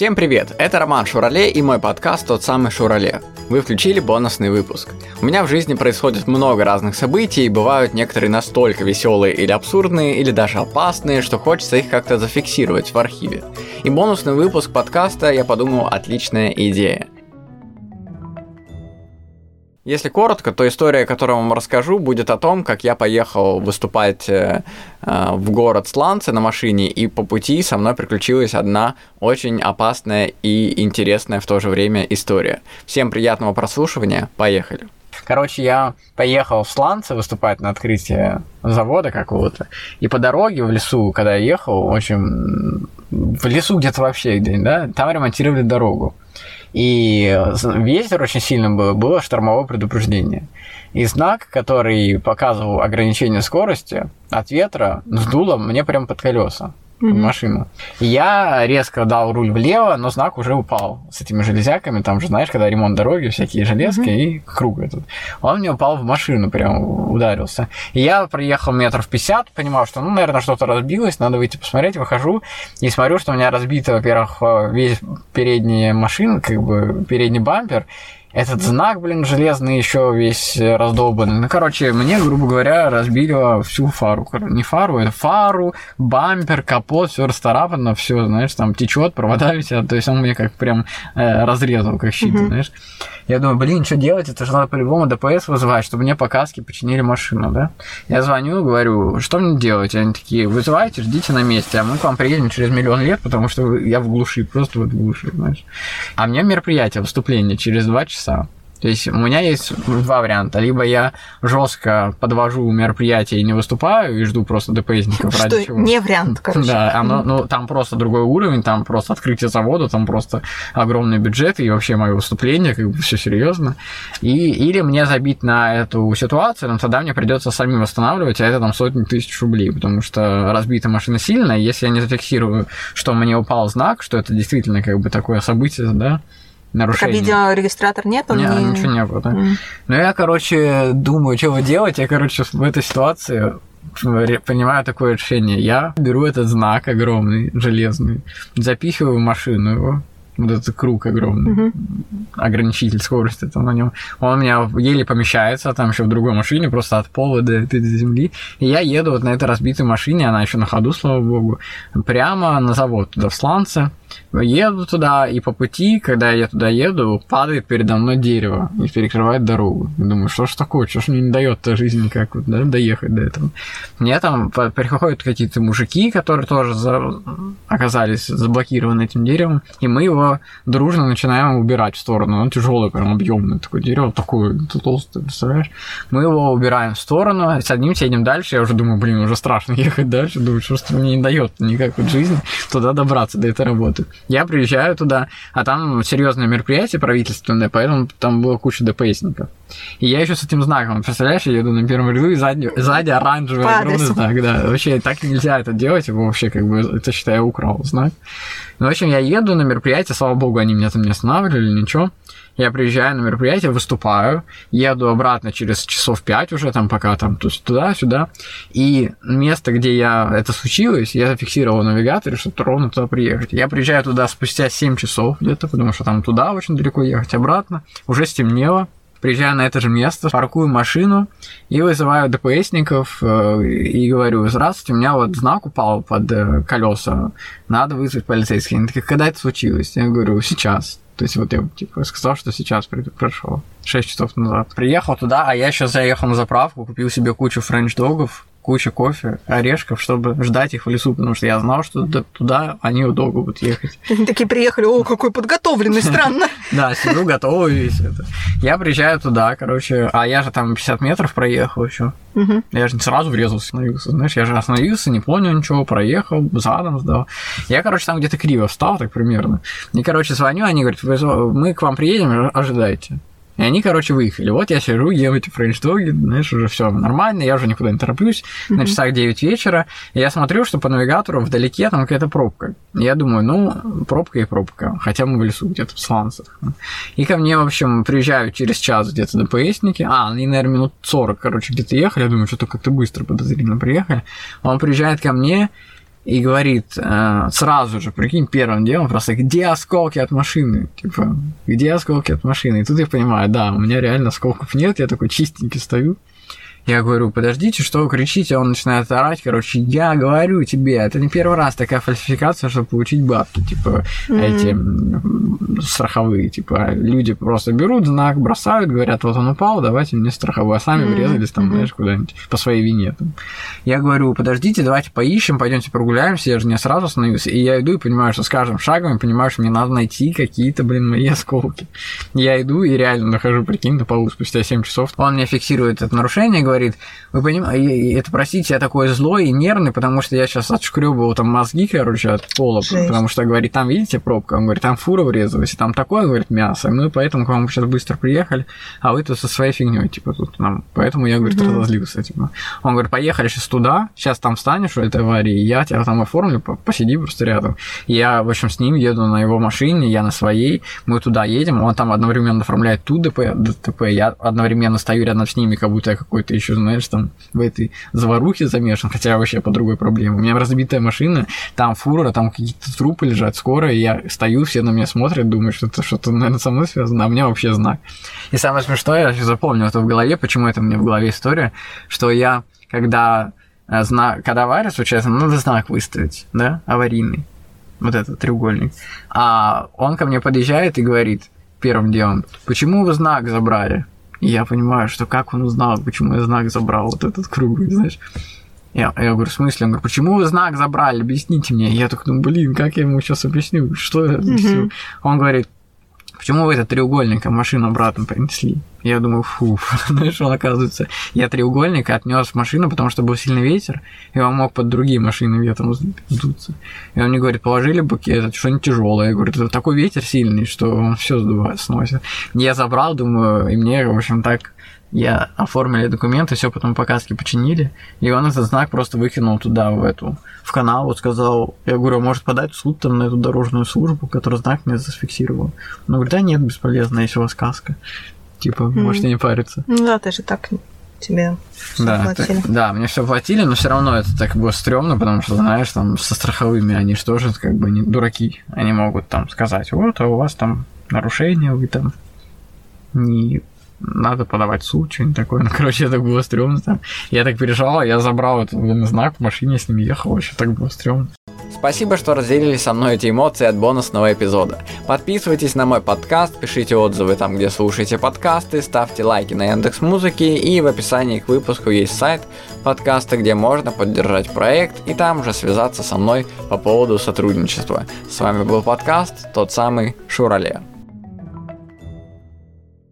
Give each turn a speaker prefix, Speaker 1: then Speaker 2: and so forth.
Speaker 1: Всем привет! Это Роман Шурале и мой подкаст «Тот самый Шурале». Вы включили бонусный выпуск. У меня в жизни происходит много разных событий, и бывают некоторые настолько веселые или абсурдные, или даже опасные, что хочется их как-то зафиксировать в архиве. И бонусный выпуск подкаста, я подумал, отличная идея – если коротко, то история, которую вам расскажу, будет о том, как я поехал выступать э, э, в город Сланцы на машине, и по пути со мной приключилась одна очень опасная и интересная в то же время история. Всем приятного прослушивания, поехали. Короче, я поехал в Сланцы выступать на открытие завода какого-то, и по дороге в лесу, когда я ехал, в общем, в лесу где-то вообще где да, там ремонтировали дорогу. И ветер очень сильно был, было штормовое предупреждение. И знак, который показывал ограничение скорости от ветра, сдуло мне прямо под колеса mm-hmm. машину. Я резко дал руль влево, но знак уже упал с этими железяками. Там же, знаешь, когда ремонт дороги, всякие железки mm-hmm. и круг этот. Он мне упал в машину, прям ударился. И я проехал метров 50, понимал, что, ну, наверное, что-то разбилось, надо выйти посмотреть, выхожу и смотрю, что у меня разбита, во-первых, весь передняя машина, как бы передний бампер, этот знак, блин, железный еще весь раздолбанный. Ну, короче, мне, грубо говоря, разбили всю фару. Не фару, это фару, бампер, капот, все расцарапано, все, знаешь, там течет, провода висят. То есть он мне как прям э, разрезал, как щит, mm-hmm. знаешь. Я думаю, блин, что делать? Это же надо по-любому ДПС вызывать, чтобы мне по каске починили машину, да? Я звоню, говорю, что мне делать? Они такие, вызывайте, ждите на месте, а мы к вам приедем через миллион лет, потому что я в глуши, просто вот в глуши, знаешь. А мне мероприятие, выступление через два часа. То есть у меня есть два варианта. Либо я жестко подвожу мероприятие и не выступаю, и жду просто ДПСников
Speaker 2: Что ради чего. не вариант, короче.
Speaker 1: Да, оно, ну, там просто другой уровень, там просто открытие завода, там просто огромный бюджет, и вообще мое выступление, как бы все серьезно. И, или мне забить на эту ситуацию, но тогда мне придется самим восстанавливать, а это там сотни тысяч рублей, потому что разбита машина сильная, если я не зафиксирую, что мне упал знак, что это действительно как бы такое событие, да, нарушение.
Speaker 2: А видеорегистратор нет?
Speaker 1: Он нет, не... ничего не было. Да? Mm. Ну, я, короче, думаю, что вы делаете. Я, короче, в этой ситуации понимаю такое решение. Я беру этот знак огромный, железный, запихиваю в машину его, вот этот круг огромный, угу. ограничитель скорости там на нем. Он у меня еле помещается, там еще в другой машине, просто от пола до, до земли. И я еду вот на этой разбитой машине, она еще на ходу, слава богу, прямо на завод туда в Сланце еду туда, и по пути, когда я туда еду, падает передо мной дерево и перекрывает дорогу. Я думаю, что ж такое, что ж мне не дает-то жизнь никак вот, да, доехать до этого. Мне там приходят какие-то мужики, которые тоже за... оказались заблокированы этим деревом, и мы его дружно начинаем убирать в сторону. Он тяжелый, прям объемный такое дерево, такое толстое, представляешь? Мы его убираем в сторону, с одним едем дальше, я уже думаю, блин, уже страшно ехать дальше, думаю, что ж мне не дает никак вот жизни туда добраться, до этой работы работают. Я приезжаю туда, а там серьезное мероприятие правительственное, поэтому там была куча ДПСников. И я еще с этим знаком, представляешь, я еду на первом ряду, и сзади, сзади оранжевый огромный знак, да. Вообще так нельзя это делать, его вообще как бы, это считаю, украл знак. Ну, в общем, я еду на мероприятие, слава богу, они меня там не останавливали, ничего. Я приезжаю на мероприятие, выступаю, еду обратно через часов пять уже, там пока там туда-сюда. И место, где я это случилось, я зафиксировал в навигаторе, чтобы ровно туда приехать. Я приезжаю туда спустя 7 часов где-то, потому что там туда очень далеко ехать, обратно. Уже стемнело приезжаю на это же место, паркую машину и вызываю ДПСников э, и говорю, здравствуйте, у меня вот знак упал под э, колеса, надо вызвать полицейских. Они такие, когда это случилось? Я говорю, сейчас. То есть вот я типа сказал, что сейчас прошел. 6 часов назад. Приехал туда, а я сейчас заехал на заправку, купил себе кучу френч-догов, куча кофе, орешков, чтобы ждать их в лесу, потому что я знал, что туда они долго будут ехать.
Speaker 2: Они такие приехали, о, какой подготовленный, странно.
Speaker 1: Да, сижу готовый весь это. Я приезжаю туда, короче, а я же там 50 метров проехал еще. Я же не сразу врезался, остановился, знаешь, я же остановился, не понял ничего, проехал, задом сдал. Я, короче, там где-то криво встал, так примерно. И, короче, звоню, они говорят, мы к вам приедем, ожидайте. И они, короче, выехали. Вот я сижу, ем эти френч-доги, знаешь, уже все нормально, я уже никуда не тороплюсь. Mm-hmm. На часах 9 вечера. И я смотрю, что по навигатору вдалеке там какая-то пробка. И я думаю, ну, пробка и пробка. Хотя мы в лесу где-то в Сланцах. И ко мне, в общем, приезжают через час где-то ДПСники. А, они, наверное, минут 40, короче, где-то ехали. Я думаю, что-то как-то быстро подозрительно приехали. Он приезжает ко мне, и говорит э, сразу же, прикинь, первым делом просто, где осколки от машины? Типа, где осколки от машины? И тут я понимаю, да, у меня реально осколков нет, я такой чистенький стою. Я говорю, подождите, что вы кричите? Он начинает орать, короче, я говорю тебе, это не первый раз такая фальсификация, чтобы получить бабки, типа, mm-hmm. эти страховые, типа, люди просто берут знак, бросают, говорят, вот он упал, давайте мне страховую, а сами mm-hmm. врезались там, знаешь, куда-нибудь по своей вине. Там. Я говорю, подождите, давайте поищем, пойдемте прогуляемся, я же не сразу остановился, и я иду и понимаю, что с каждым шагом я понимаю, что мне надо найти какие-то, блин, мои осколки. Я иду и реально нахожу, прикинь, на полу спустя 7 часов. Он мне фиксирует это нарушение, говорит, вы понимаете, это, простите, я такой злой и нервный, потому что я сейчас отшкребывал там мозги, короче, от пола, Жесть. потому что, говорит, там, видите, пробка, он говорит, там фура врезалась, и там такое, говорит, мясо, мы поэтому к вам сейчас быстро приехали, а вы тут со своей фигней, типа, тут нам, поэтому я, говорит, mm-hmm. разозлился, типа. Он говорит, поехали сейчас туда, сейчас там встанешь в этой аварии, я тебя там оформлю, посиди просто рядом. Я, в общем, с ним еду на его машине, я на своей, мы туда едем, он там одновременно оформляет ту ДТП, я одновременно стою рядом с ними, как будто я какой-то еще, знаешь, там в этой заварухе замешан, хотя вообще по другой проблеме. У меня разбитая машина, там фура, там какие-то трупы лежат скоро, я стою, все на меня смотрят, думают, что это что-то, наверное, со мной связано, а у меня вообще знак. И самое смешное, я запомнил это в голове, почему это мне в голове история, что я, когда э, знак, когда авария случается, надо знак выставить, да, аварийный, вот этот треугольник. А он ко мне подъезжает и говорит первым делом, почему вы знак забрали? И я понимаю, что как он узнал, почему я знак забрал, вот этот круглый, знаешь. Я, я говорю, в смысле? Он говорит, почему вы знак забрали? Объясните мне. И я такой, ну, блин, как я ему сейчас объясню? Что я объясню? Он говорит, Почему вы этот треугольник машину обратно принесли? Я думаю, фу, знаешь, он оказывается, я треугольник отнес машину, потому что был сильный ветер, и он мог под другие машины ветром сдуться. И он мне говорит, положили это что-нибудь тяжелое. Я говорю, такой ветер сильный, что он все сдувает, сносит. Я забрал, думаю, и мне, в общем, так я оформили документы, все потом показки починили, и он этот знак просто выкинул туда, в эту, в канал, вот сказал, я говорю, а может подать в суд там на эту дорожную службу, которая знак мне зафиксировал. Он говорит, да нет, бесполезно, если у вас каска. Типа, mm-hmm. можете не париться.
Speaker 2: Ну да, ты же так тебе
Speaker 1: да, платили. Ты, да, мне все платили, но все равно это так было стрёмно, потому что, знаешь, там со страховыми они же тоже как бы не дураки. Они могут там сказать, вот, а у вас там нарушение, вы там не надо подавать суд, что-нибудь такое. Ну, короче, это было стрёмно там. Я так переживал, я забрал этот знак в машине, с ним ехал, вообще так было стрёмно. Спасибо, что разделили со мной эти эмоции от бонусного эпизода. Подписывайтесь на мой подкаст, пишите отзывы там, где слушаете подкасты, ставьте лайки на Яндекс Музыке и в описании к выпуску есть сайт подкаста, где можно поддержать проект и там же связаться со мной по поводу сотрудничества. С вами был подкаст, тот самый Шурале.